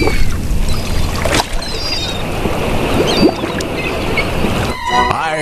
you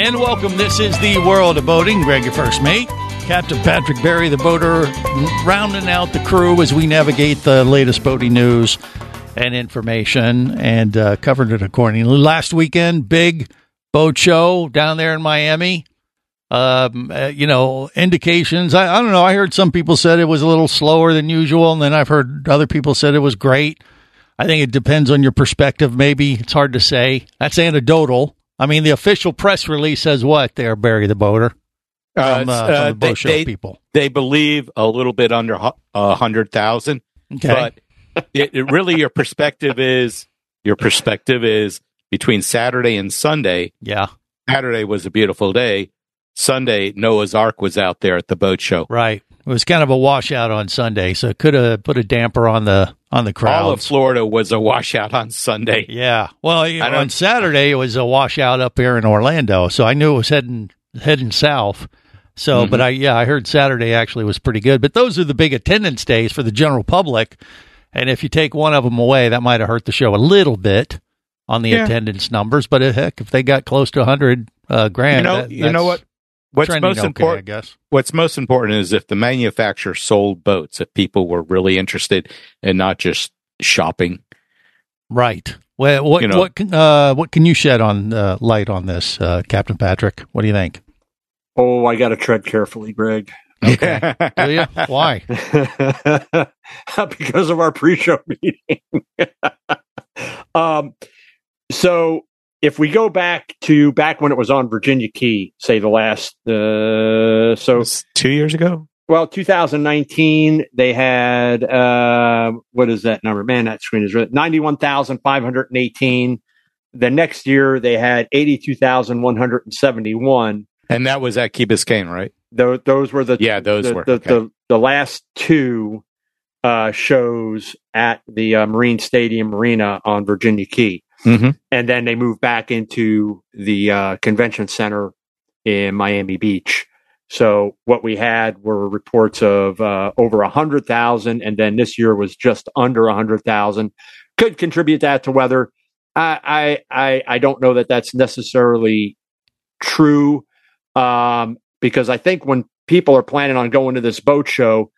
And welcome. This is the world of boating. Greg, your first mate. Captain Patrick Barry, the boater, rounding out the crew as we navigate the latest boating news and information and uh, covered it accordingly. Last weekend, big boat show down there in Miami. Um, uh, you know, indications. I, I don't know. I heard some people said it was a little slower than usual, and then I've heard other people said it was great. I think it depends on your perspective. Maybe it's hard to say. That's anecdotal. I mean, the official press release says what there, Barry the boater Uh, from, uh, uh, from the boat they, show they- people. they believe a little bit under a hundred thousand, Okay. but it, it really your perspective is your perspective is between Saturday and Sunday. yeah, Saturday was a beautiful day. Sunday, Noah's Ark was out there at the boat show. right. It was kind of a washout on Sunday, so it could have put a damper on the on the crowd. All of. Florida was a washout on Sunday. Yeah. Well, know, on Saturday it was a washout up here in Orlando, so I knew it was heading heading south. So, Mm-hmm. but I yeah, I heard Saturday actually was pretty good. But those are the big attendance days for the general public, and if you take one of them away, that might have hurt the show a little bit on the Yeah. attendance numbers. But uh, heck, if they got close to hundred uh, grand, You know, that- you know what? What's trending most okay, important? I guess. What's most important is if the manufacturer sold boats, if people were really interested and not just shopping. Right. Well, what You know- what can, uh, what can you shed on uh, light on this, uh, Captain Patrick? What do you think? Oh, I got to tread carefully, Greg. Okay. Do you? Why? because of our pre-show meeting. um, so if we go back to back when it was on Virginia Key, say the last, uh, so two years ago. well, 2019, they had uh, what is that number? Man, that screen is red. 91,518. The next year, they had 82,171. And that was at Key Biscayne, right? Those, those were the Yeah, those the, were. the, okay. the, the last two uh, shows at the uh, Marine Stadium Arena on Virginia Key. Mhm. And then they moved back into the uh, convention center in Miami Beach. So what we had were reports of uh, over a hundred thousand, and then this year was just under a hundred thousand. Could contribute that to weather. I I I don't know that that's necessarily true, um, because I think when people are planning on going to this boat show,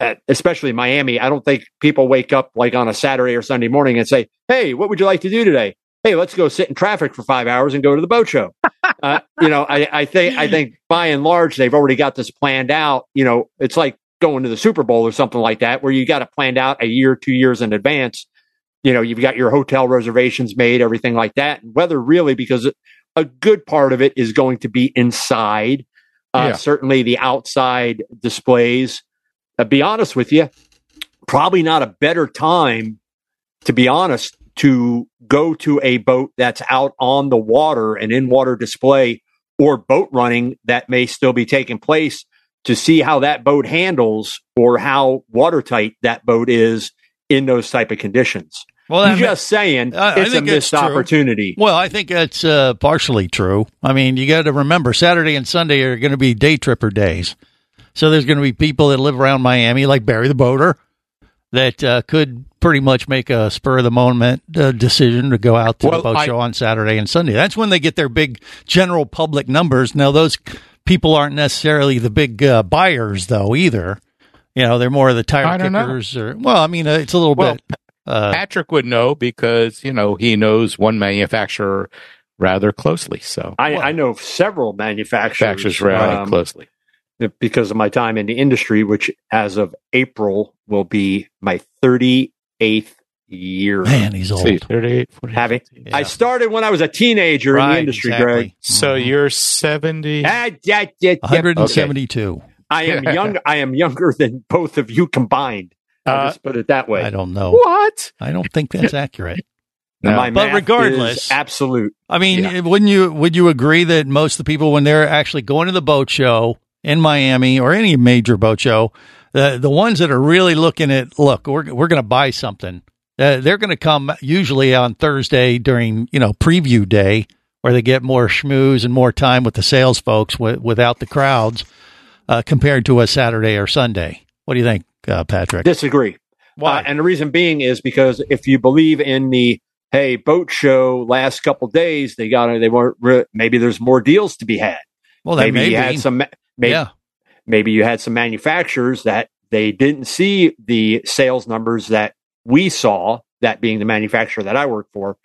at, especially Miami, I don't think people wake up like on a Saturday or Sunday morning and say, "Hey, what would you like to do today?" Hey, let's go sit in traffic for five hours and go to the boat show. uh, you know, I, I think I think by and large they've already got this planned out. You know, it's like going to the Super Bowl or something like that, where you got it planned out a year, two years in advance. You know, you've got your hotel reservations made, everything like that. And weather really, because a good part of it is going to be inside. Uh, Yeah. Certainly, the outside displays. Uh, be honest with you, probably not a better time, to be honest, to go to a boat that's out on the water and in water display or boat running that may still be taking place to see how that boat handles or how watertight that boat is in those type of conditions. Well, I'm just saying, I- I it's a missed opportunity. Well, I think that's uh, partially true. I mean, you got to remember Saturday and Sunday are going to be day tripper days. So there's going to be people that live around Miami, like Barry the Boater, that uh, could pretty much make a spur of the moment uh, decision to go out to Well, the boat I- show on Saturday and Sunday. That's when they get their big general public numbers. Now, those people aren't necessarily the big uh, buyers, though, either. You know, they're more of the tire I don't know. Or well, I mean, uh, it's a little Well, bit. Uh, Patrick would know because you know he knows one manufacturer rather closely. So I, I know several manufacturers, manufacturers rather um, closely. Because of my time in the industry, which as of April will be my 38th year. man, he's old. See, 38, 40, Having, 50. I started when I was a teenager in the industry, exactly. Greg. So Mhm. you're 70. Ah, yeah, yeah, yeah. 172. I am young. I am younger than both of you combined. I'll Uh, just put it that way. I don't know. What? I don't think that's accurate. No. my But math regardless- is absolute. I mean, Yeah. wouldn't you would you agree that most of the people when they're actually going to the boat show in Miami or any major boat show, the the ones that are really looking at look, we're we're going to buy something. Uh, they're going to come usually on Thursday during you know preview day where they get more schmooze and more time with the sales folks w- without the crowds uh, compared to a Saturday or Sunday. What do you think, uh, Patrick? Disagree. Why? Uh, and the reason being is because if you believe in the hey boat show last couple days, they got they weren't re- maybe there's more deals to be had. well, maybe may you had some maybe, yeah, maybe you had some manufacturers that they didn't see the sales numbers that we saw. That being the manufacturer that I work for,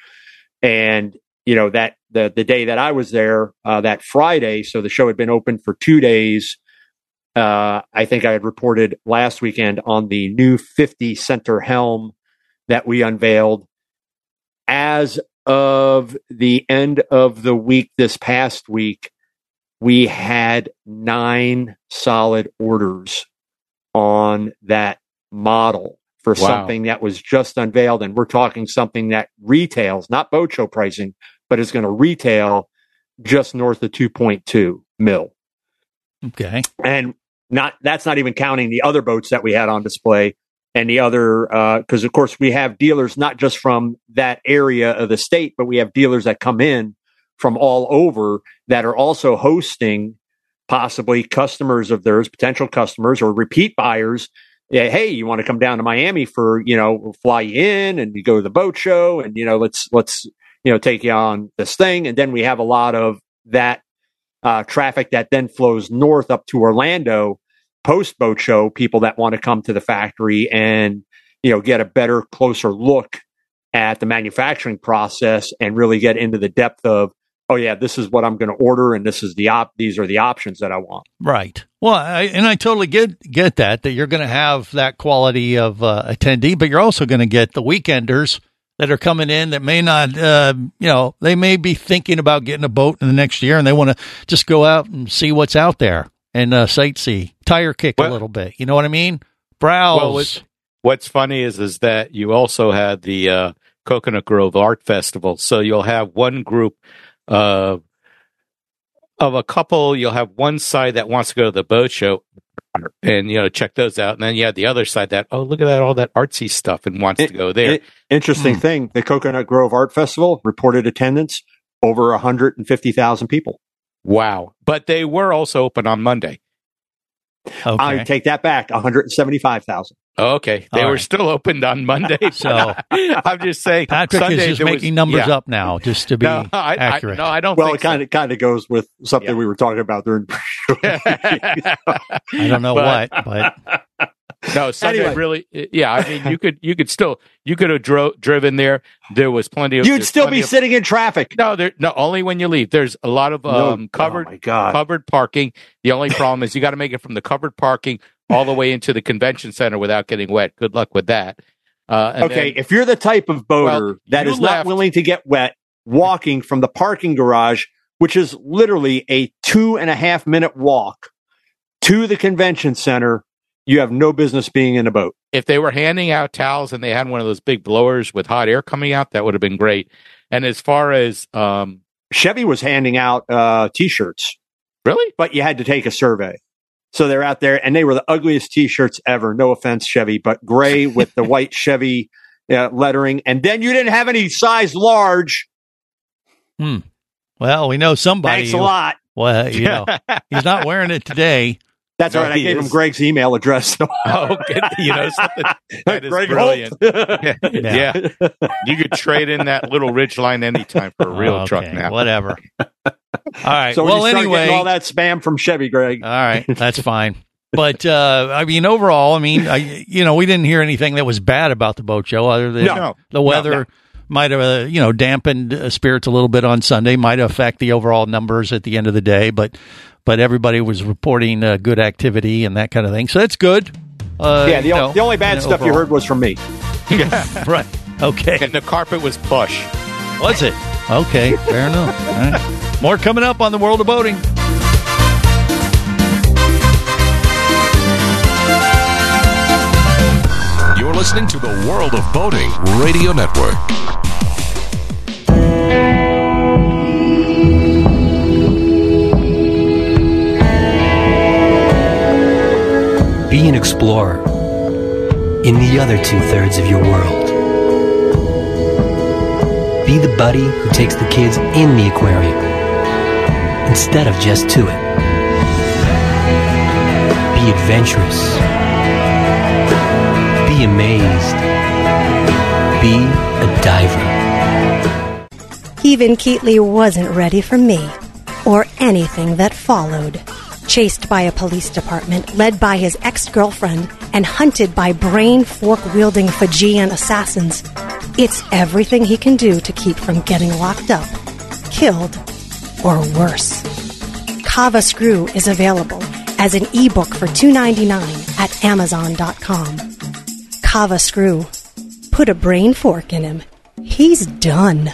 and you know that the the day that I was there, uh, that Friday, so the show had been open for two days. Uh, I think I had reported last weekend on the new 50 center helm that we unveiled. As of the end of the week this past week, we had nine solid orders on that model for Wow. something that was just unveiled. And we're talking something that retails, not boat show pricing, but is going to retail just north of 2.2 mil okay. and not that's not even counting the other boats that we had on display and the other uh, because of course we have dealers not just from that area of the state but we have dealers that come in from all over that are also hosting possibly customers of theirs potential customers or repeat buyers. Yeah, hey you want to come down to miami for you know fly in and you go to the boat show and you know let's let's you know take you on this thing. And then we have a lot of that uh, traffic that then flows north up to Orlando post boat show, people that want to come to the factory and, you know, get a better, closer look at the manufacturing process and really get into the depth of, oh yeah, this is what I'm going to order and this is the op, these are the options that I want. Right. Well, I, and I totally get get that that you're going to have that quality of uh, attendee, but you're also going to get the weekenders that are coming in that may not, uh, you know, they may be thinking about getting a boat in the next year, and they want to just go out and see what's out there and uh, sightsee, tire kick a little bit. You know what I mean? Browse. Well, what's, what's funny is is that you also had the uh, Coconut Grove Art Festival, so you'll have one group uh, of a couple. You'll have one side that wants to go to the boat show and you know check those out, and then you have the other side that oh look at that all that artsy stuff and wants It- to go there. it- Interesting Hmm. thing. The Coconut Grove Art Festival reported attendance over 150,000 people. wow! But they were also open on Monday. okay. I take that back. 175,000. Oh, okay, they All were right. still opened on Monday. So- I'm just saying, Patrick Sunday, is just there was- making numbers yeah. up now, just to be No, I, I, accurate. no, I don't. Well, think it kind of kind of goes with something Yeah. we were talking about during. I don't know But- what, but No, Sunday Anyway. really. Yeah, I mean, you could you could still you could have dro- driven there. There was plenty of. You'd still be of- sitting in traffic. No, there no only when you leave. There's a lot of No- um covered Oh my god! covered parking. The only problem is you got to make it from the covered parking all the way into the convention center without getting wet. Good luck with that. Uh, and Okay, then- if you're the type of boater Well, that is not willing to get wet, walking from the parking garage, which is literally a two and a half minute walk to the convention center, you have no business being in a boat. if they were handing out towels and they had one of those big blowers with hot air coming out, that would have been great. And as far as um, Chevy was handing out uh, t-shirts, really, but you had to take a survey. So they're out there, and they were the ugliest t-shirts ever. No offense, Chevy, but gray with the white Chevy uh, lettering, and then you didn't have any size large. Hmm. well, we know somebody. Thanks a lot. Well, you know, he's not wearing it today. That's No, all right. I gave is. him Greg's email address. oh, good. you know, something that is Greg brilliant. Holt. yeah. you could trade in that little Ridgeline anytime for a real Oh, truck now. Whatever. All right. So when well, you start anyway, all that spam from Chevy, Greg. all right, that's fine. But uh, I mean, overall, I mean, I, you know, we didn't hear anything that was bad about the boat show, other than No. the weather No, no. might have, uh, you know, dampened uh, spirits a little bit on Sunday. Might affect the overall numbers at the end of the day, but but everybody was reporting uh, good activity and that kind of thing, so that's good. Uh, yeah, the, you o- know, the only bad stuff you heard was from me. Yeah, right? Okay, And the carpet was plush. was it? Okay, fair enough. More coming up on the world of boating. You're listening to the World of Boating Radio Network. Be an explorer in the other two thirds of your world. Be the buddy who takes the kids in the aquarium instead of just to it. Be adventurous. Be amazed. Be a diver. Even Keatley wasn't ready for me or anything that followed. Chased by a police department led by his ex girlfriend and hunted by brain fork wielding Fijian assassins, it's everything he can do to keep from getting locked up, killed, or worse. Kava Screw is available as an ebook for $2.99 at Amazon.com. Kava Screw. Put a brain fork in him. He's done.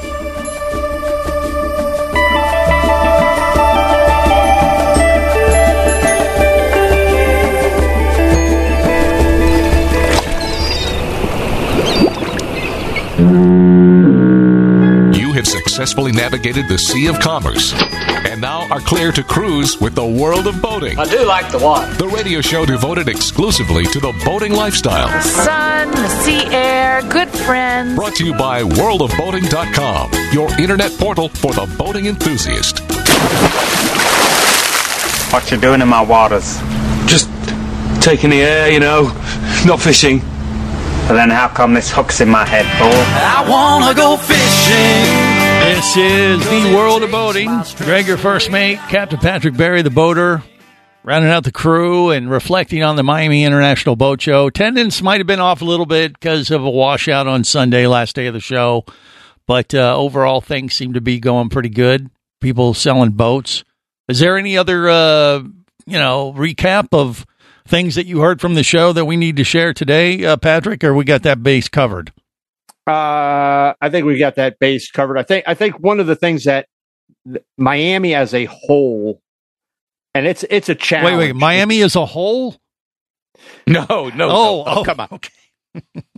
You have successfully navigated the Sea of Commerce and now are clear to cruise with the world of boating. I do like the water. The radio show devoted exclusively to the boating lifestyle. The sun, the sea air, good friends. Brought to you by worldofboating.com, your internet portal for the boating enthusiast. What you doing in my waters? Just taking the air, you know, not fishing. Well, then how come this hook's in my head, bull? I wanna go fishing. This is the world of boating. Greg, your first mate, Captain Patrick Barry, the boater, rounding out the crew and reflecting on the Miami International Boat Show. Attendance might have been off a little bit because of a washout on Sunday, last day of the show, but uh, overall things seem to be going pretty good. People selling boats. Is there any other, uh, you know, recap of things that you heard from the show that we need to share today, uh, Patrick, or we got that base covered? Uh, I think we got that base covered. I think I think one of the things that Miami as a whole, and it's it's a challenge. Wait, wait, Miami as a whole? No, no, no. Oh, Oh, oh, come on. Okay.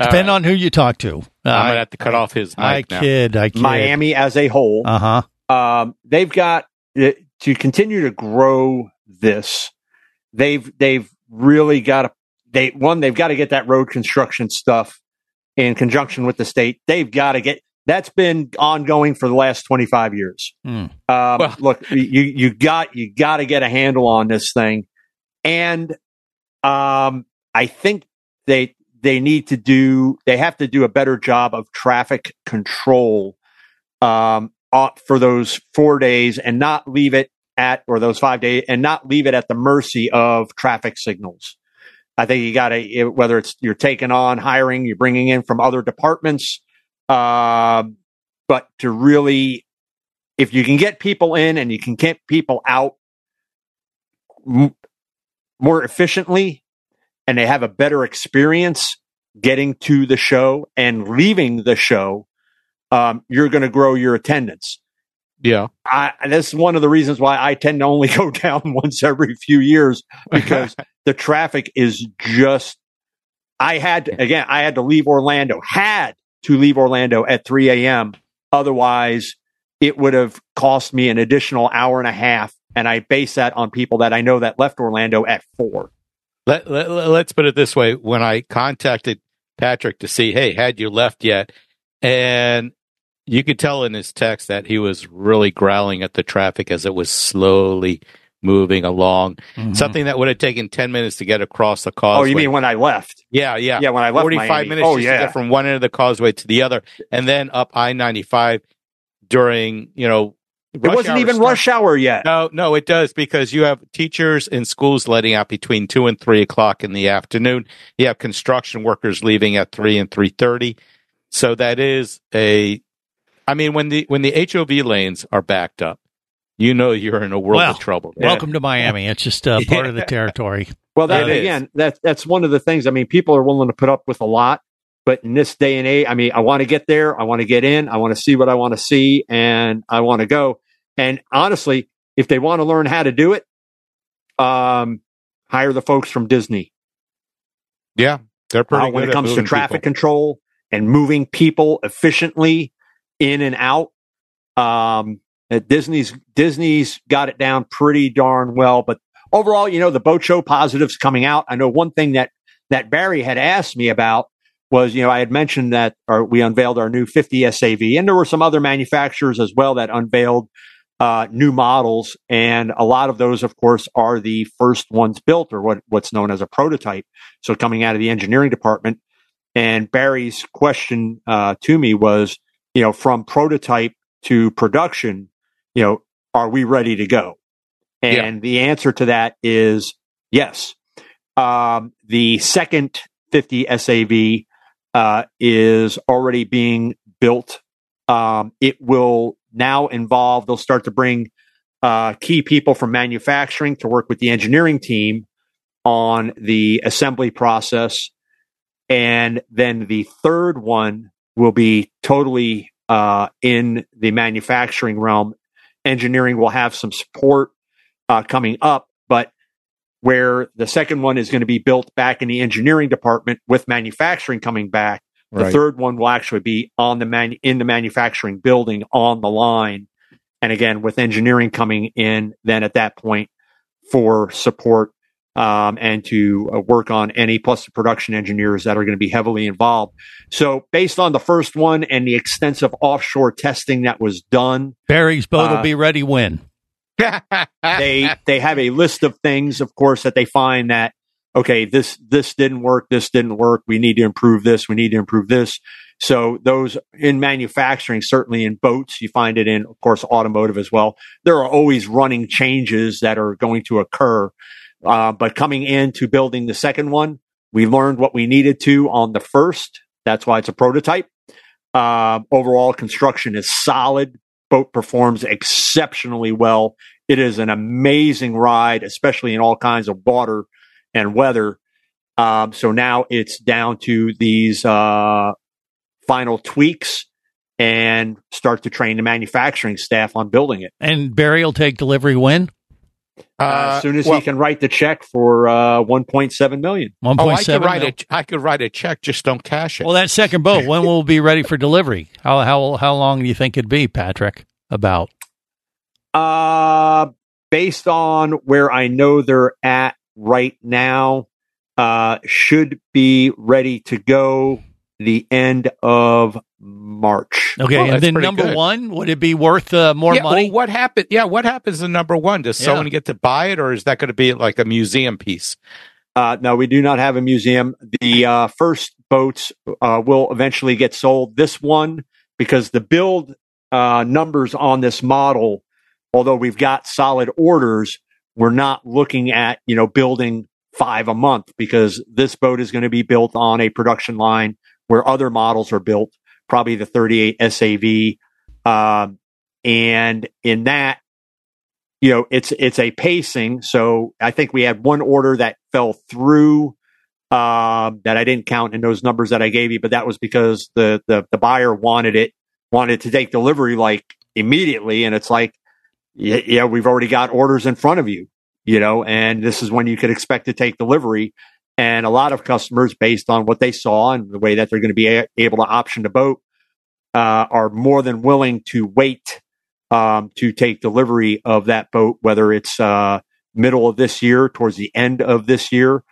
Depend on who you talk to. Uh, I'm gonna have to cut off his I now. kid, I kid. Miami as a whole. Uh huh. um, they've got uh, to continue to grow this. They've they've really got to they one they've got to get that road construction stuff in conjunction with the state. They've got to get that's been ongoing for the last twenty five years. Hmm. Um, Well- look, you you got you got to get a handle on this thing, and um, I think they they need to do they have to do a better job of traffic control um, uh, for those four days and not leave it at or those five days and not leave it at the mercy of traffic signals. I think you got to whether it's you're taking on hiring, you're bringing in from other departments, um, but to really, if you can get people in and you can get people out m- more efficiently, and they have a better experience getting to the show and leaving the show, um, you're going to grow your attendance. Yeah. I, this is one of the reasons why I tend to only go down once every few years because the traffic is just. I had to, again. I had to leave Orlando. Had to leave Orlando at 3 a.m. Otherwise, it would have cost me an additional hour and a half. And I base that on people that I know that left Orlando at four. Let, let, let's put it this way. When I contacted Patrick to see, hey, had you left yet? And you could tell in his text that he was really growling at the traffic as it was slowly moving along. Mhm. Something that would have taken 10 minutes to get across the causeway. Oh, you mean when I left? Yeah, yeah. Yeah, when I left 45 Miami. minutes Oh, yeah. get from one end of the causeway to the other, and then up I 95 during, you know, It wasn't even start. rush hour yet. No, no, it does because you have teachers in schools letting out between two and three o'clock in the afternoon. You have construction workers leaving at three and three thirty. So that is a, I mean, when the when the HOV lanes are backed up, you know you're in a world Well, of trouble. Welcome to Miami. It's just uh, part of the territory. Well, that It is. again, that's that's one of the things. I mean, people are willing to put up with a lot, but in this day and age, I mean, I want to get there, I want to get in, I want to see what I want to see, and I want to go. And honestly, if they want to learn how to do it, um, hire the folks from Disney. Yeah, they're pretty Uh, when good it at comes to traffic people. control and moving people efficiently in and out. Um, Disney's Disney's got it down pretty darn well. But overall, you know, the boat show positives coming out. I know one thing that that Barry had asked me about was, you know, I had mentioned that we unveiled our new 50 SAV, and there were some other manufacturers as well that unveiled uh, new models, and a lot of those, of course, are the first ones built or what what's known as a prototype. So coming out of the engineering department, and Barry's question uh, to me was, you know, from prototype to production, you know, are we ready to go? And the answer to that is yes. Um, the second 50 SAV uh, is already being built. Um, it will now involve, they'll start to bring uh, key people from manufacturing to work with the engineering team on the assembly process. And then the third one will be totally uh, in the manufacturing realm. Engineering will have some support uh, coming up, but where the second one is going to be built back in the engineering department with manufacturing coming back, the Right. third one will actually be on the man in the manufacturing building on the line. And again, with engineering coming in, then at that point for support um, and to uh, work on any plus the production engineers that are going to be heavily involved. So, based on the first one and the extensive offshore testing that was done, Barry's boat will Uh, be ready when. they they have a list of things, of course, that they find that okay, this this didn't work, this didn't work. We need to improve this. We need to improve this. So those in manufacturing, certainly in boats, you find it in, of course, automotive as well. There are always running changes that are going to occur. Uh, but coming into building the second one, we learned what we needed to on the first. That's why it's a prototype. Uh, overall construction is solid. Boat performs exceptionally well. It is an amazing ride, especially in all kinds of water and weather. Um, so now it's down to these uh, final tweaks and start to train the manufacturing staff on building it. And Barry will take delivery when? Uh, as soon as well- he can write the check for uh, 1.7 million. One Oh, point I could seven. write a, I could write a check, just don't cash it. Well, that second boat, when will it be ready for delivery? How how how long do you think it'd be, Patrick? About Uh, based on where I know they're at right now, uh, should be ready to go the end of March. okay. Well, and then number good. one, would it be worth uh, more yeah, money? Well, what happened? Yeah, what happens to number one? Does Yeah. someone get to buy it, or is that going to be like a museum piece? Uh, no, we do not have a museum. The uh, first boats uh, will eventually get sold. This one, because the build uh, numbers on this model, although we've got solid orders, we're not looking at you know building five a month because this boat is going to be built on a production line where other models are built, probably the 38 SAV, um, and in that you know it's it's a pacing. So i think we had one order that fell through um, that i didn't count in those numbers that i gave you but that was because the the, the buyer wanted it wanted to take delivery like immediately. And it's like yeah, yeah we've already got orders in front of you you know and this is when you could expect to take delivery and a lot of customers based on what they saw and the way that they're going to be a- able to option the boat uh, are more than willing to wait um, to take delivery of that boat, whether it's uh, middle of this year, towards the end of this year,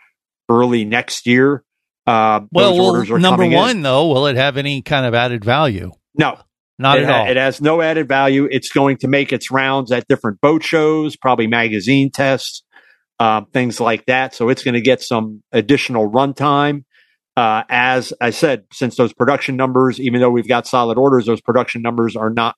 early next year. Uh, well, those orders are number coming in. one though, will it have any kind of added value? No, Not it at all. It has no added value. It's going to make its rounds at different boat shows, probably magazine tests, um, things like that. So it's going to get some additional runtime. Uh, as I said, since those production numbers, even though we've got solid orders, those production numbers are not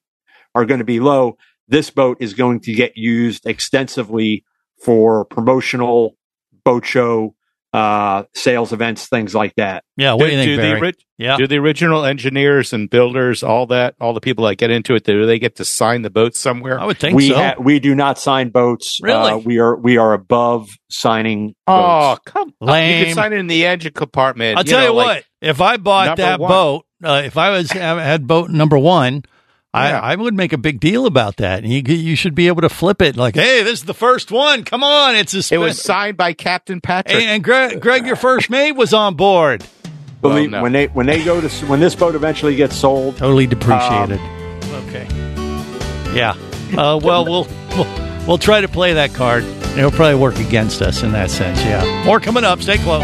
are going to be low. This boat is going to get used extensively for promotional boat show uh, sales events, things like that. Yeah, what do you think, the Barry? ori- Yeah. do the original engineers and builders, all that, all the people that get into it, do they get to sign the boat somewhere? I would think we so. ha- we do not sign boats. Really? Uh, we are we are above signing. Oh, boats. come on! You can sign it in the engine compartment. I'll tell you, know, what. like- If I bought that one. boat, uh, if I was had boat number one, Yeah. I, I would make a big deal about that. And you you should be able to flip it like, hey, this is the first one. Come on, it's a. It was signed by Captain Patrick. and, and Greg, Greg, your first mate was on board. Believe Well, no. when they when they go to when this boat eventually gets sold, Totally depreciated. Um, okay. Yeah. Uh, well, we'll we'll we'll try to play that card. It'll probably work against us in that sense. Yeah. More coming up. Stay close.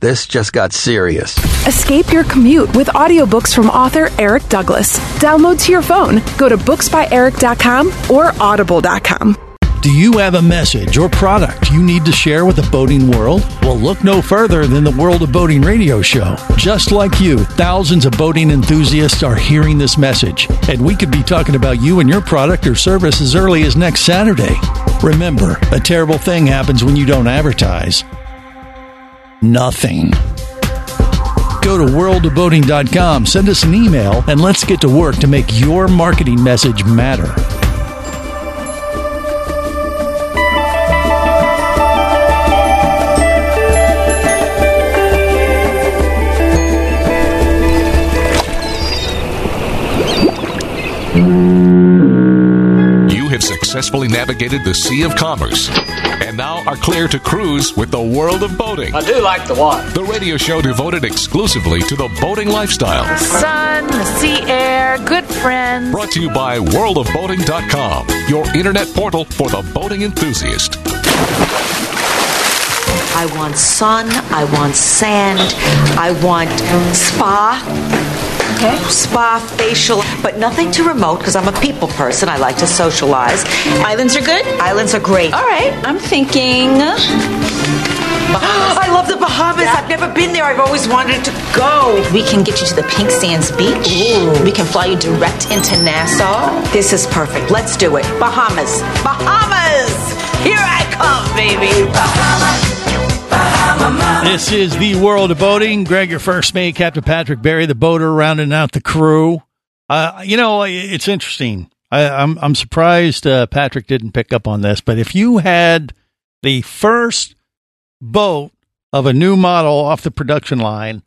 This just got serious. Escape your commute with audiobooks from author Eric Douglas. Download to your phone. Go to booksbyeric.com or audible.com. Do you have a message or product you need to share with the boating world? Well, look no further than the World of Boating radio show. Just like you, thousands of boating enthusiasts are hearing this message, and we could be talking about you and your product or service as early as next Saturday. Remember, a terrible thing happens when you don't advertise. Nothing. Go to worldofboating.com, send us an email, and let's get to work to make your marketing message matter. Successfully navigated the Sea of Commerce and now are clear to cruise with the World of Boating. I do like the water. The radio show devoted exclusively to the boating lifestyle. The sun, the sea air, good friends. Brought to you by worldofboating.com, your internet portal for the boating enthusiast. I want sun. I want sand. I want spa. Okay. Spa, facial, but nothing too remote because I'm a people person. I like to socialize. Islands are good? Islands are great. All right, I'm thinking. I love the Bahamas. I've never been there. I've always wanted to go. We can get you to the Pink Sands Beach. We can fly you direct into Nassau. This is perfect. Let's do it. Bahamas. Bahamas! Here I come, baby. This is the world of boating. Greg, your first mate, Captain Patrick Barry, the boater, rounding out the crew. Uh, you know, it's interesting. I, I'm I'm surprised uh, Patrick didn't pick up on this, but if you had the first boat of a new model off the production line,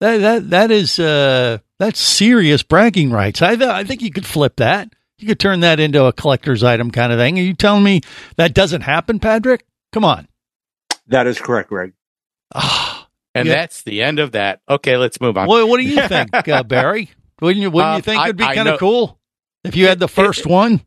that that that is uh, that's serious bragging rights. I I think you could flip that. You could turn that into a collector's item kind of thing. Are you telling me that doesn't happen, Patrick? Come on. that is correct, Greg. and Yeah. that's the end of that. Okay, let's move on. What, what do you think, uh, Barry? Wouldn't you Wouldn't you Um, think I- it'd be kind of cool if you had the first it- one?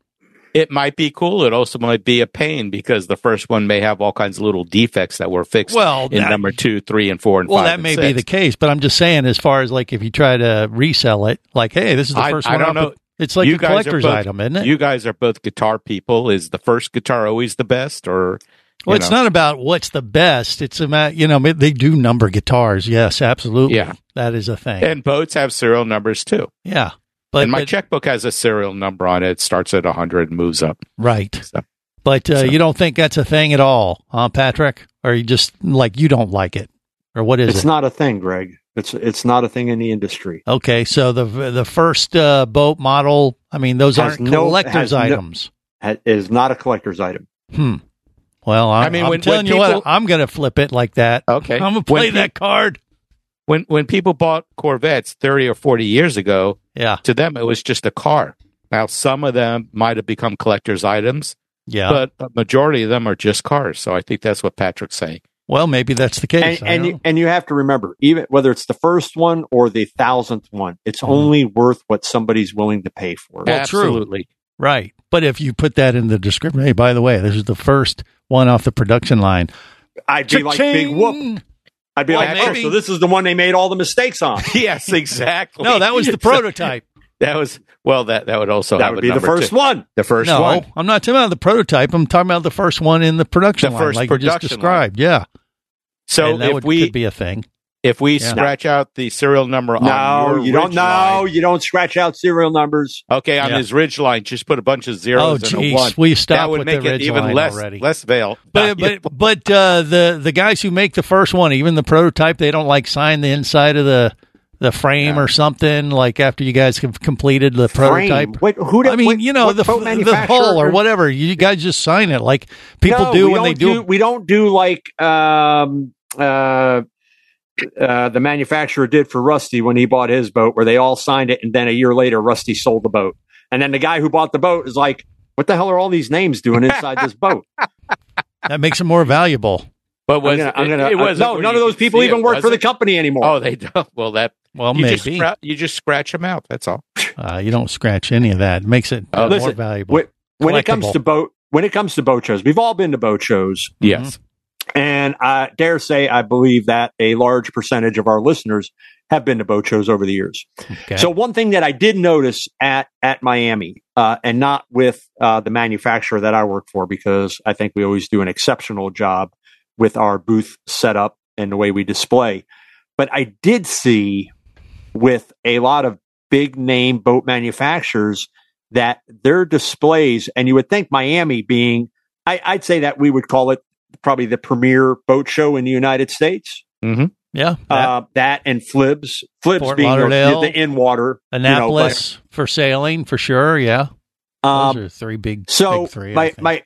It might be cool. It also might be a pain because the first one may have all kinds of little defects that were fixed Well, in that- number two, three, and four, and Well, five. that may six. be the case, but I'm just saying, as far as like if you try to resell it, like, hey, this is the first I one. I don't know. It's like You a collector's both- item, isn't it? You guys are both guitar people. Is the first guitar always the best, or well, it's know? not about what's the best. It's about you know they do number guitars. Yes, absolutely. Yeah. that is a thing. And boats have serial numbers too. yeah, but and my but- checkbook has a serial number on it. It starts at 100 and moves up. right. So, But uh, So- you don't think that's a thing at all, huh, Patrick? Or you just like you don't like it, or what is it's it? It's not a thing, Greg. It's it's not a thing in the industry. Okay, so the the first uh, boat model, I mean, those Has aren't no- collector's no- items. Ha- Is not a collector's item. Hmm. Well, I'm, I mean, I'm when- telling when you what, I'm going to flip it like that. Okay. I'm going to When play pe- that card. when when people bought Corvettes 30 or 40 years ago, Yeah. to them it was just a car. Now some of them might have become collector's items, Yeah. But a majority of them are just cars. So I think that's what Patrick's saying. Well, maybe that's the case. And and you, and you have to remember, even whether it's the first one or the thousandth one, it's Mm-hmm. only worth what somebody's willing to pay for. Well, true. Right. But if you put that in the description, hey, by the way, this is the first one off the production line. I'd be like big whoop. I'd be Well, like, oh, so this is the one they made all the mistakes on. yes, exactly. No, that was the prototype. that was well. That that would also That would be the first two. one. The first no, one. I'm not talking about the prototype. I'm talking about the first one in the production The line, first like you just production described. Yeah. So And that if would, we could be a thing. If we Yeah. scratch out the serial number on No, your you don't ridge know. line- You don't scratch out serial numbers. Okay, on Yeah. his Ridgeline, just put a bunch of Oh, zeros and a geez, one. we stop that would with make the it even line less already. less veil. But but but uh, the the guys who make the first one, even the prototype, they don't like sign the inside of the the frame or something. Like after you guys have completed the prototype. Frame? Wait, who did- I mean, what- you know, the boat the hull or whatever. You guys just sign it like people No, do when they don't do. We don't do like um, uh, uh, the manufacturer did for Rusty when he bought his boat, where they all signed it, and then a year later, Rusty sold the boat, and then the guy who bought the boat is like, "What the hell are all these names doing inside this boat?" that makes it more valuable. But I'm was gonna, I'm gonna, it, it uh, wasn't no, none of those people even it, work was for the company anymore. Oh, they don't. Well, that Well, you just maybe. scra- you just scratch them out. That's all. Uh, you don't scratch any of that. It makes it Uh, more Listen, valuable. when, when it comes to boat, when it comes to boat shows, we've all been to boat shows. Yes. And I dare say, I believe that a large percentage of our listeners have been to boat shows over the years. Okay. So one thing that I did notice at at Miami, uh, and not with uh, the manufacturer that I work for, because I think we always do an exceptional job with our booth setup and the way we display. But I did see with a lot of big name boat manufacturers that their displays, and you would think Miami being, I, I'd say that we would call it probably the premier boat show in the United States. Mm-hmm. yeah, that, Uh, that and Flibs, Flibs Fort being the, Lauderdale, the in water, Annapolis for sailing for sure. Yeah, those Um, are three big. so big three. My my,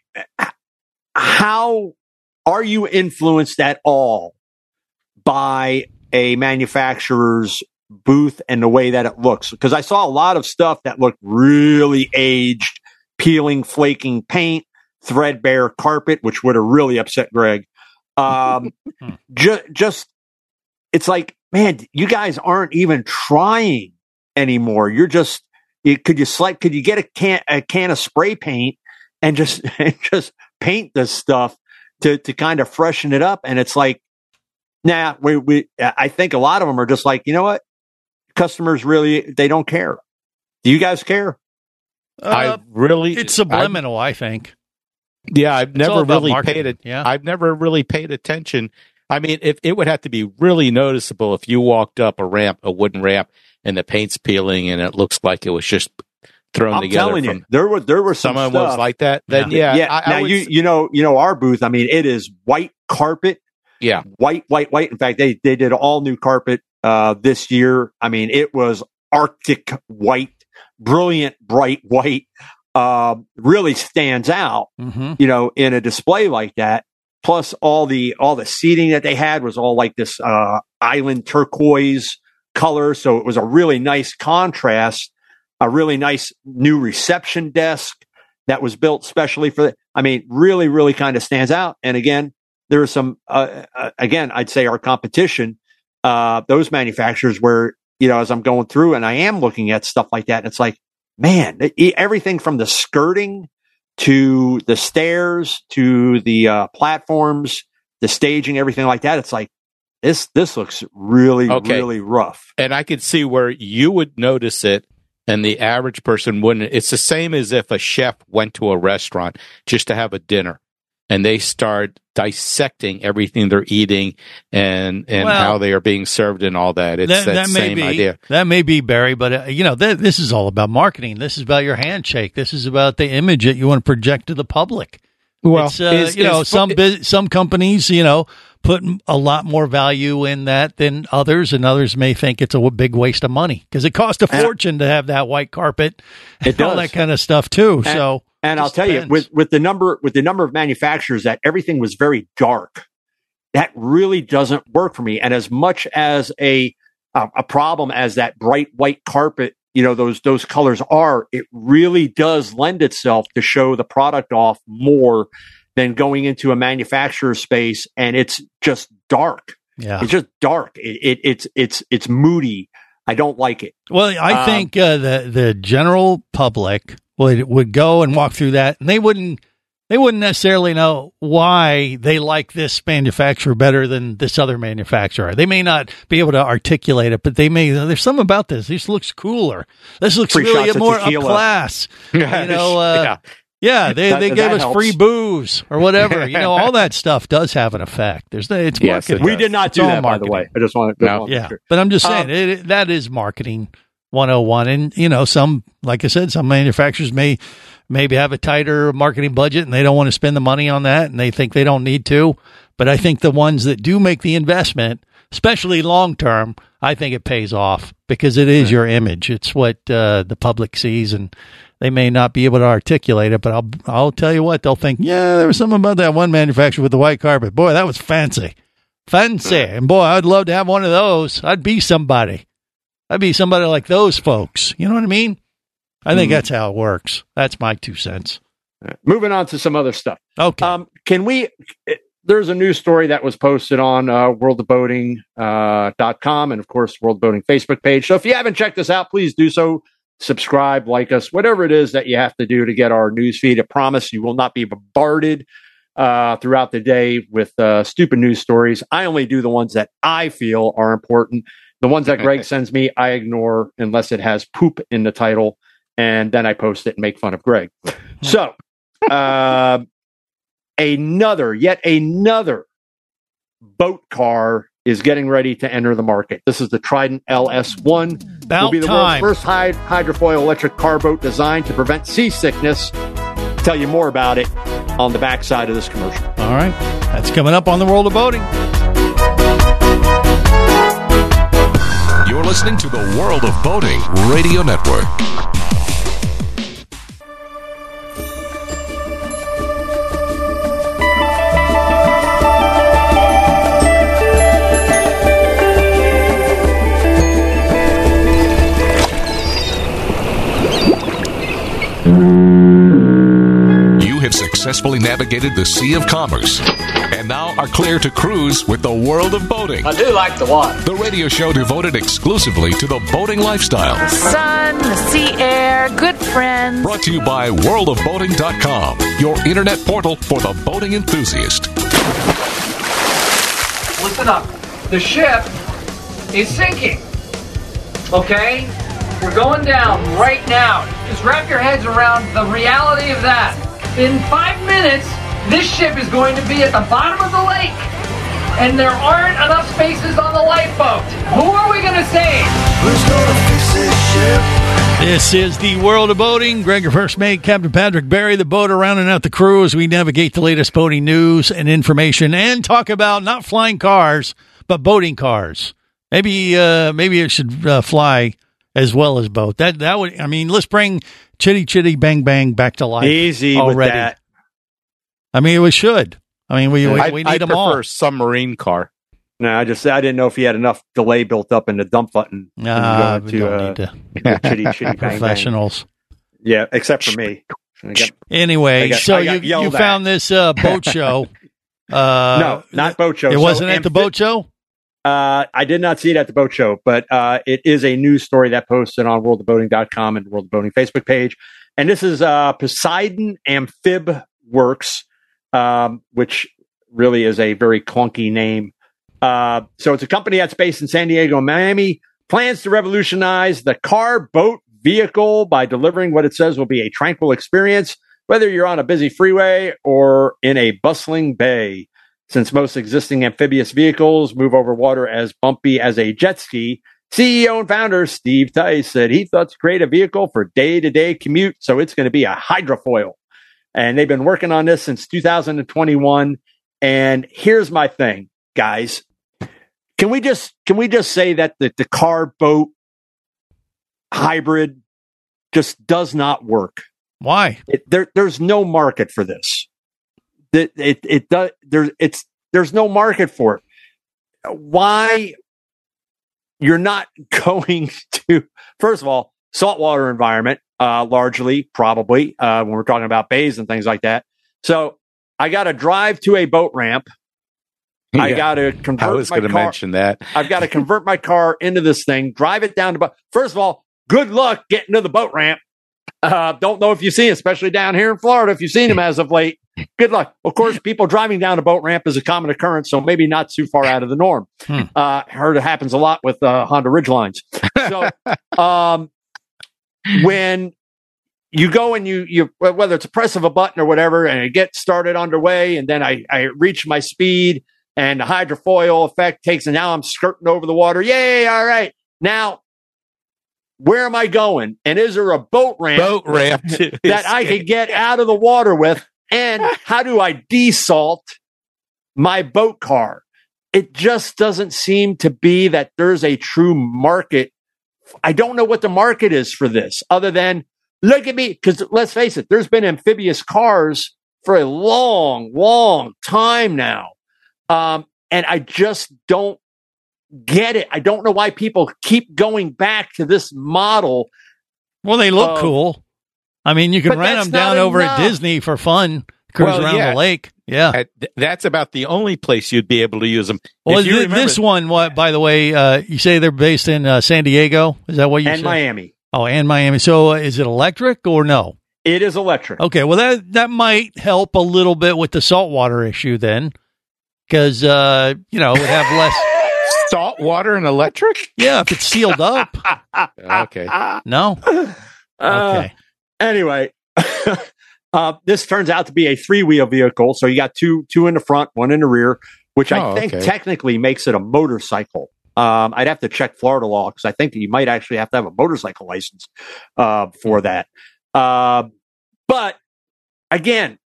how are you influenced at all by a manufacturer's booth and the way that it looks? Because I saw a lot of stuff that looked really aged, peeling, flaking paint, threadbare carpet, which would have really upset Greg. Um, just, just, it's like, man, you guys aren't even trying anymore. You're just, you, could you select, could you get a can, a can of spray paint and just, and just paint this stuff to, to kind of freshen it up? And it's like, nah, we, we, I think a lot of them are just like, you know what? Customers really, they don't care. Do you guys care? I Uh, really it's subliminal. I think. Yeah, I've never really marketing, paid it. yeah. I've never really paid attention. I mean, if it would have to be really noticeable if you walked up a ramp, a wooden ramp, and the paint's peeling and it looks like it was just thrown I'm together. telling from, you, there was there was some someone stuff. was like that. Then yeah, yeah. I, I now would you you know you know our booth. I mean, it is white carpet, yeah, white, white, white. In fact, they they did all new carpet uh, this year. I mean, it was Arctic white, brilliant, bright white. Um, really stands out, Mm-hmm. you know, in a display like that. Plus, all the all the seating that they had was all like this uh, island turquoise color, so it was a really nice contrast. A really nice new reception desk that was built specially for the, I mean, really, really kind of stands out. And again, there are some, uh, uh, again, I'd say our competition, uh, those manufacturers where, you know, as I'm going through and I am looking at stuff like that, and it's like, man, everything from the skirting to the stairs to the uh, platforms, the staging, everything like that. It's like, this, this looks really, Okay. really rough. and I could see where you would notice it and the average person wouldn't. It's the same as if a chef went to a restaurant just to have a dinner and they start dissecting everything they're eating and and Well, how they are being served and all that. It's that, that, that may same be idea. that may be Barry, but uh, you know th- this is all about marketing. This is about your handshake. This is about the image that you want to project to the public. Well, it's, uh, is- you know is- some some companies you know put a lot more value in that than others, and others may think it's a big waste of money because it costs a fortune to have that white carpet and all that kind of stuff too. And- so and I'll tell you, with with the number with the number of manufacturers that everything was very dark, that really doesn't work for me. And as much as a a, a problem as that bright white carpet you know those those colors are, it really does lend itself to show the product off more than going into a manufacturer space and it's just dark. Yeah. It's just dark. It, it it's it's it's moody. I don't like it. Well, I Um, think uh, the the general public would would go and walk through that, and they wouldn't they wouldn't necessarily know why they like this manufacturer better than this other manufacturer. They may not be able to articulate it, but they may. There's something about this. This looks cooler. This looks Free really more up tequila. class. You know, uh, Yeah. yeah. they That- they gave us helps. free booze or whatever. you know, all that stuff does have an effect. There's it's Yes, it marketing. We did not do that, by the way. I just want to. No. Yeah, but I'm just saying Um, it, it- that is marketing 101, and you know, some like I said, some manufacturers may maybe have a tighter marketing budget and they don't want to spend the money on that, and they think they don't need to. But I think the ones that do make the investment, especially long term, I think it pays off because it is your image. It's what uh, the public sees, and they may not be able to articulate it, but I'll I'll tell you what they'll think. Yeah, there was something about that one manufacturer with the white carpet. Boy, that was fancy, fancy, and boy, I'd love to have one of those. I'd be somebody. I'd be somebody like those folks. You know what I mean? I think Mhm. that's how it works. That's my two cents. Moving on to some other stuff. Okay. Um, can we? There's a news story that was posted on uh, worldofboating.com uh, dot com and, of course, World Boating Facebook page. So if you haven't checked this out, please do so. Subscribe, like us, whatever it is that you have to do to get our news feed. I promise you will not be bombarded uh, throughout the day with uh, stupid news stories. I only do the ones that I feel are important. The ones that Greg sends me, I ignore unless it has poop in the title, and then I post it and make fun of Greg. So, uh, another, yet another boat car is getting ready to enter the market. This is the Trident LS1. About will be the time. world's first hyd- hydrofoil electric car boat designed to prevent seasickness. Tell you more about it on the backside of this commercial. All right. That's coming up on the world of boating. You're listening to the World of Boating Radio Network. Successfully navigated the Sea of Commerce and now are clear to cruise with the World of Boating. I do like the water. The radio show devoted exclusively to the boating lifestyle. The sun, the sea air, good friends. Brought to you by worldofboating.com, your internet portal for the boating enthusiast. Listen up. The ship is sinking. Okay? We're going down right now. Just wrap your heads around the reality of that. In five minutes, this ship is going to be at the bottom of the lake. And there aren't enough spaces on the lifeboat. Who are we going to save? Who's going to fix this ship? This is the world of boating. Greg, your first mate, Captain Patrick Barry, the boat around and out the crew as we navigate the latest boating news and information and talk about not flying cars, but boating cars. Maybe, uh, maybe it should uh, fly as well as boat. That, that would, I mean, let's bring Chitty Chitty Bang Bang back to life. Easy with already. that. I mean, we should. I mean, we, we, I, we I need them prefer all. submarine car. No, I just I didn't know if he had enough delay built up in the dump button. when you Nah, go to, don't uh, need to. the chitty chitty bang bang. Professionals. Yeah, except for me. Got- Anyway, got- so I you, yelled you at. found this uh, boat show. Uh, no, not boat show. It So wasn't at the boat show. Uh, I did not see it at the boat show, but uh, it is a news story that posted on worldofboating.com and World of Boating Facebook page. And this is uh, Poseidon Amphib Works, um, which really is a very clunky name. Uh, so it's a company that's based in San Diego Miami, plans to revolutionize the car boat vehicle by delivering what it says will be a tranquil experience, whether you're on a busy freeway or in a bustling bay. Since most existing amphibious vehicles move over water as bumpy as a jet ski, CEO and founder Steve Tice said he thought to create a vehicle for day to day commute. So it's going to be a hydrofoil. And they've been working on this since 2021. And here's my thing, guys. Can we just can we just say that the, the car boat hybrid just does not work? Why? It, there, there's no market for this. It, it, it does. There's, it's, there's no market for it. Why you're not going to? First of all, saltwater environment, uh, largely, probably, uh, when we're talking about bays and things like that. So I got to drive to a boat ramp. I got to convert I was going to mention that. I've got to convert my car into this thing, drive it down to. Bo- First of all, good luck getting to the boat ramp. Uh, don't know if you see, especially down here in Florida, if you've seen them as of late. Good luck. Of course, people driving down a boat ramp is a common occurrence, so maybe not too far out of the norm. Hmm. Uh, heard it happens a lot with uh, Honda Ridgelines. So, um, when you go and you you whether it's a press of a button or whatever, and it gets started underway, and then I I reach my speed, and the hydrofoil effect takes, and now I'm skirting over the water. Yay! All right, now where am I going? And is there a boat ramp? Boat ramp that I could get out of the water with? And how do I desalt my boat car? It just doesn't seem to be that there's a true market. I don't know what the market is for this other than look at me. Because let's face it, there's been amphibious cars for a long, long time now. Um, and I just don't get it. I don't know why people keep going back to this model. Well, they look cool. I mean, you can But rent them down over enough. at Disney for fun, cruise Well, around yeah. the lake. Yeah. That's about the only place you'd be able to use them. Well, if you thi- remember, this one, what? By the way, uh, you say they're based in uh, San Diego. Is that what you and said? Miami. Oh, and Miami. So, uh, is it electric or no? It is electric. Okay, well that that might help a little bit with the saltwater issue then, because uh, you know it would have less. salt water and electric. Yeah, if it's sealed up. Okay. No. Uh, Okay. Anyway, uh, this turns out to be a three wheel vehicle. So you got two two in the front, one in the rear, which I Oh, think okay. technically makes it a motorcycle. Um, I'd have to check Florida law because I think you might actually have to have a motorcycle license uh, for that. Uh, but again,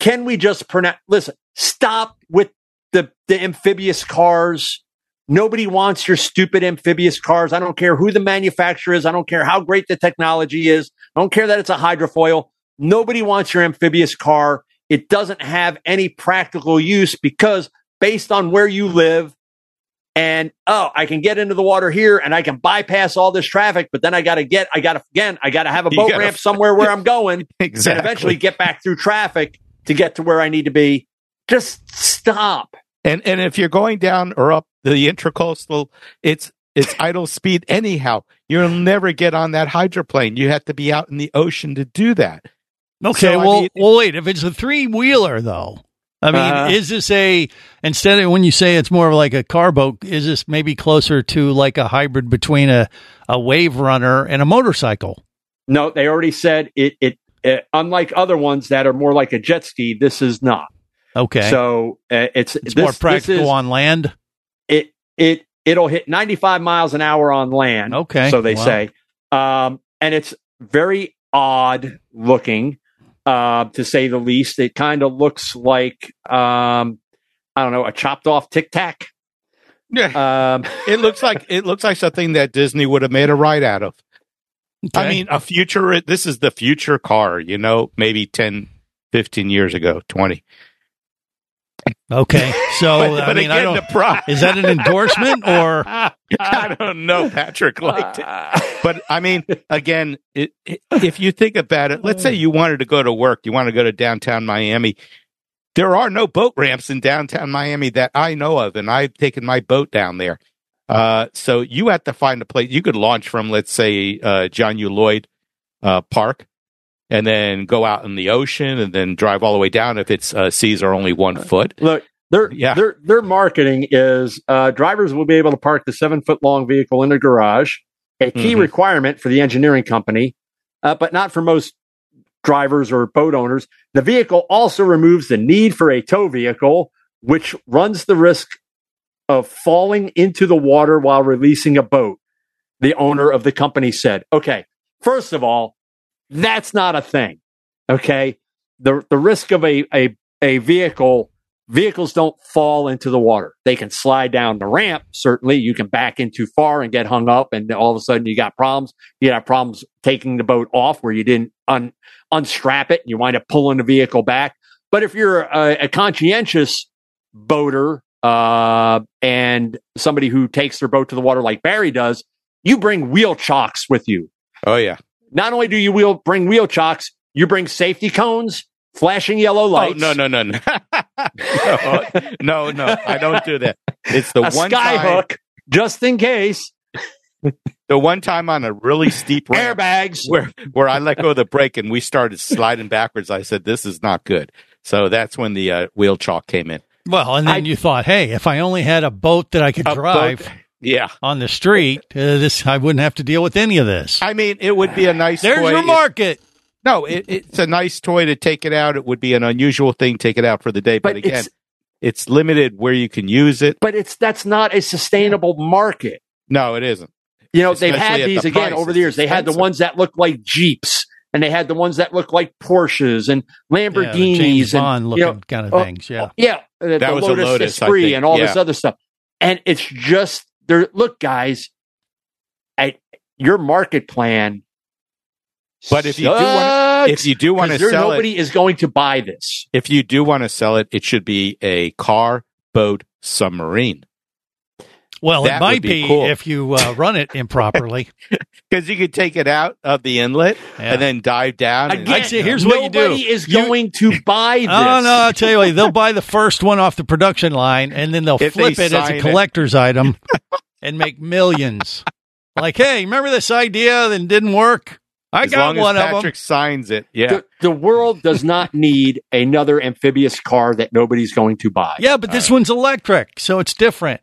can we just pronounce? Listen, stop with the the amphibious cars. Nobody wants your stupid amphibious cars. I don't care who the manufacturer is. I don't care how great the technology is. I don't care that it's a hydrofoil. Nobody wants your amphibious car. It doesn't have any practical use because based on where you live and oh, I can get into the water here and I can bypass all this traffic, but then I got to get, I got to, again, I got to have a boat ramp somewhere where I'm going Exactly. and eventually get back through traffic to get to where I need to be. Just stop. And and if you're going down or up the intracoastal, it's it's idle speed anyhow. You'll never get on that hydroplane. You have to be out in the ocean to do that. Okay. So, I well, mean- well, wait. If it's a three wheeler, though, I mean, Uh, is this a instead of when you say it's more of like a car boat? Is this maybe closer to like a hybrid between a a wave runner and a motorcycle? No, they already said it, it, it unlike other ones that are more like a jet ski, this is not. Okay. So uh, it's it's this- more this practical is- on land. it it it'll hit 95 miles an hour on land. Okay, so they wow. say, um, and it's very odd looking, uh, to say the least. It kind of looks like um, I don't know a chopped off Tic Tac. Yeah. Um, It looks like it looks like something that Disney would have made a ride out of. I mean, a future this is the future car, you know, maybe 10 15 years ago, 20. Okay. So But- I but mean, I again, don't. the pro- is that an endorsement or? I don't know. Patrick liked it, but I mean, again, it, it, if you think about it, let's say you wanted to go to work, you want to go to downtown Miami. There are no boat ramps in downtown Miami that I know of, and I've taken my boat down there. Uh, so you have to find a place. You could launch from, let's say, uh, John U. Lloyd uh, Park, and then go out in the ocean, and then drive all the way down if its uh, seas are only one foot. Look, their Yeah. their their marketing is uh, drivers will be able to park the seven foot long vehicle in the garage, a key Mhm. requirement for the engineering company, uh, but not for most drivers or boat owners. The vehicle also removes the need for a tow vehicle, which runs the risk of falling into the water while releasing a boat. The owner of the company said, "Okay, first of all, that's not a thing. Okay, the the risk of a a a vehicle vehicles don't fall into the water. They can slide down the ramp. Certainly, you can back in too far and get hung up, and all of a sudden you got problems. You got problems taking the boat off where you didn't un, unstrap it, and you wind up pulling the vehicle back. But if you're a, a conscientious boater uh, and somebody who takes their boat to the water like Barry does, you bring wheel chocks with you. Oh yeah. Not only do you wheel bring wheel chocks, you bring safety cones, flashing yellow lights. Oh no no no no no no no! I don't do that. It's the a one sky time, hook just in case. the one time on a really steep ramp Airbags. where where I let go of the brake and we started sliding backwards. I said, "This is not good." So that's when the uh, wheel chock came in. Well, and then you thought, hey, if I only had a boat that I could drive boat- Yeah. on the street, uh, this I wouldn't have to deal with any of this. I mean, it would be a nice. There's toy your if- market. No, it, it's a nice toy to take it out. It would be an unusual thing to take it out for the day, but, But again, it's- it's, limited where you can use it. But it's that's not a sustainable market. No, it isn't. You know, they've had these the again price. over the years. It's They had the ones that look like Jeeps, and they had the ones that look like Porsches and Yeah, the Lamborghinis James and Bond you know, kind of oh, things. Yeah. yeah, uh, the That was a Lotus, Lotus, I Esprit think. and all this other stuff. And it's just there. Look, guys, at your market plan. But if you do want, if you do want to sell nobody it, is going to buy this. if you do want to sell it, it should be a car, boat, submarine. Well, it might be be, cool. if you uh, run it improperly. Because you could take it out of the inlet Yeah. and then dive down. and- Again, see, here's what you do. nobody is going to buy this. Oh no! I'll tell you what. They'll buy the first one off the production line, and then they'll If flip they it as sign a it. collector's item and make millions. Like, hey, remember this idea that didn't work? I as got long one as of them. Patrick signs it, yeah. The, the world does not need another amphibious car that nobody's going to buy. Yeah, but this one's electric, so it's different.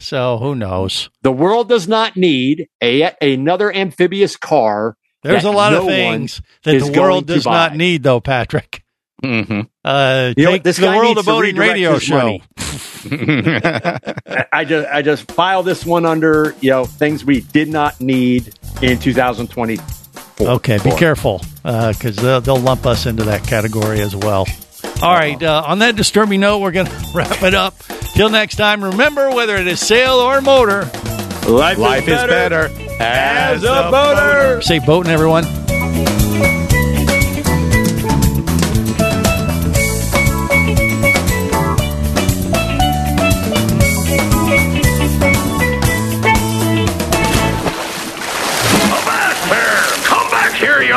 So who knows? The world does not need a another amphibious car. There's a lot no of things that the world does not need, though, Patrick. hmm Uh, You know, this the World needs of Boating radio show. I- I just I just file this one under you know things we did not need in 2020. Okay, be careful because they'll, they'll lump us into that category as well. All right, uh, on that disturbing note, we're going to wrap it up. Till next time, remember whether it is sail or motor, Life, Life is better as a boater. Say boating, everyone.